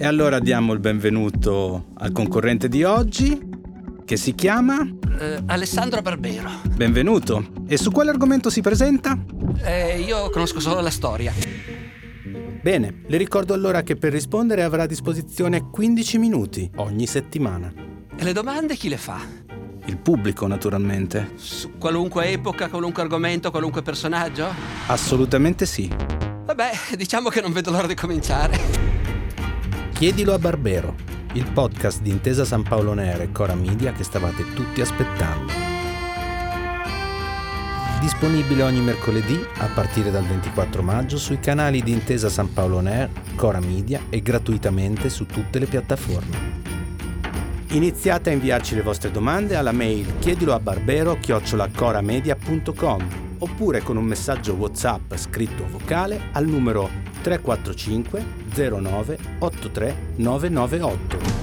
E allora diamo il benvenuto al concorrente di oggi, che si chiama... Eh, Alessandro Barbero. Benvenuto. E su quale argomento si presenta? Eh, io conosco solo la storia. Bene, le ricordo allora che per rispondere avrà a disposizione 15 minuti ogni settimana. E le domande chi le fa? Il pubblico, naturalmente. Su qualunque epoca, qualunque argomento, qualunque personaggio? Assolutamente sì. Vabbè, diciamo che non vedo l'ora di cominciare. Chiedilo a Barbero, il podcast di Intesa San Paolo Nere e Cora Media che stavate tutti aspettando. Disponibile ogni mercoledì a partire dal 24 maggio sui canali di Intesa San Paolo Nair, Cora Media e gratuitamente su tutte le piattaforme. Iniziate a inviarci le vostre domande alla mail chiedilo a barbero chiocciolacoramedia.com oppure con un messaggio WhatsApp scritto vocale al numero 345 09 83 998.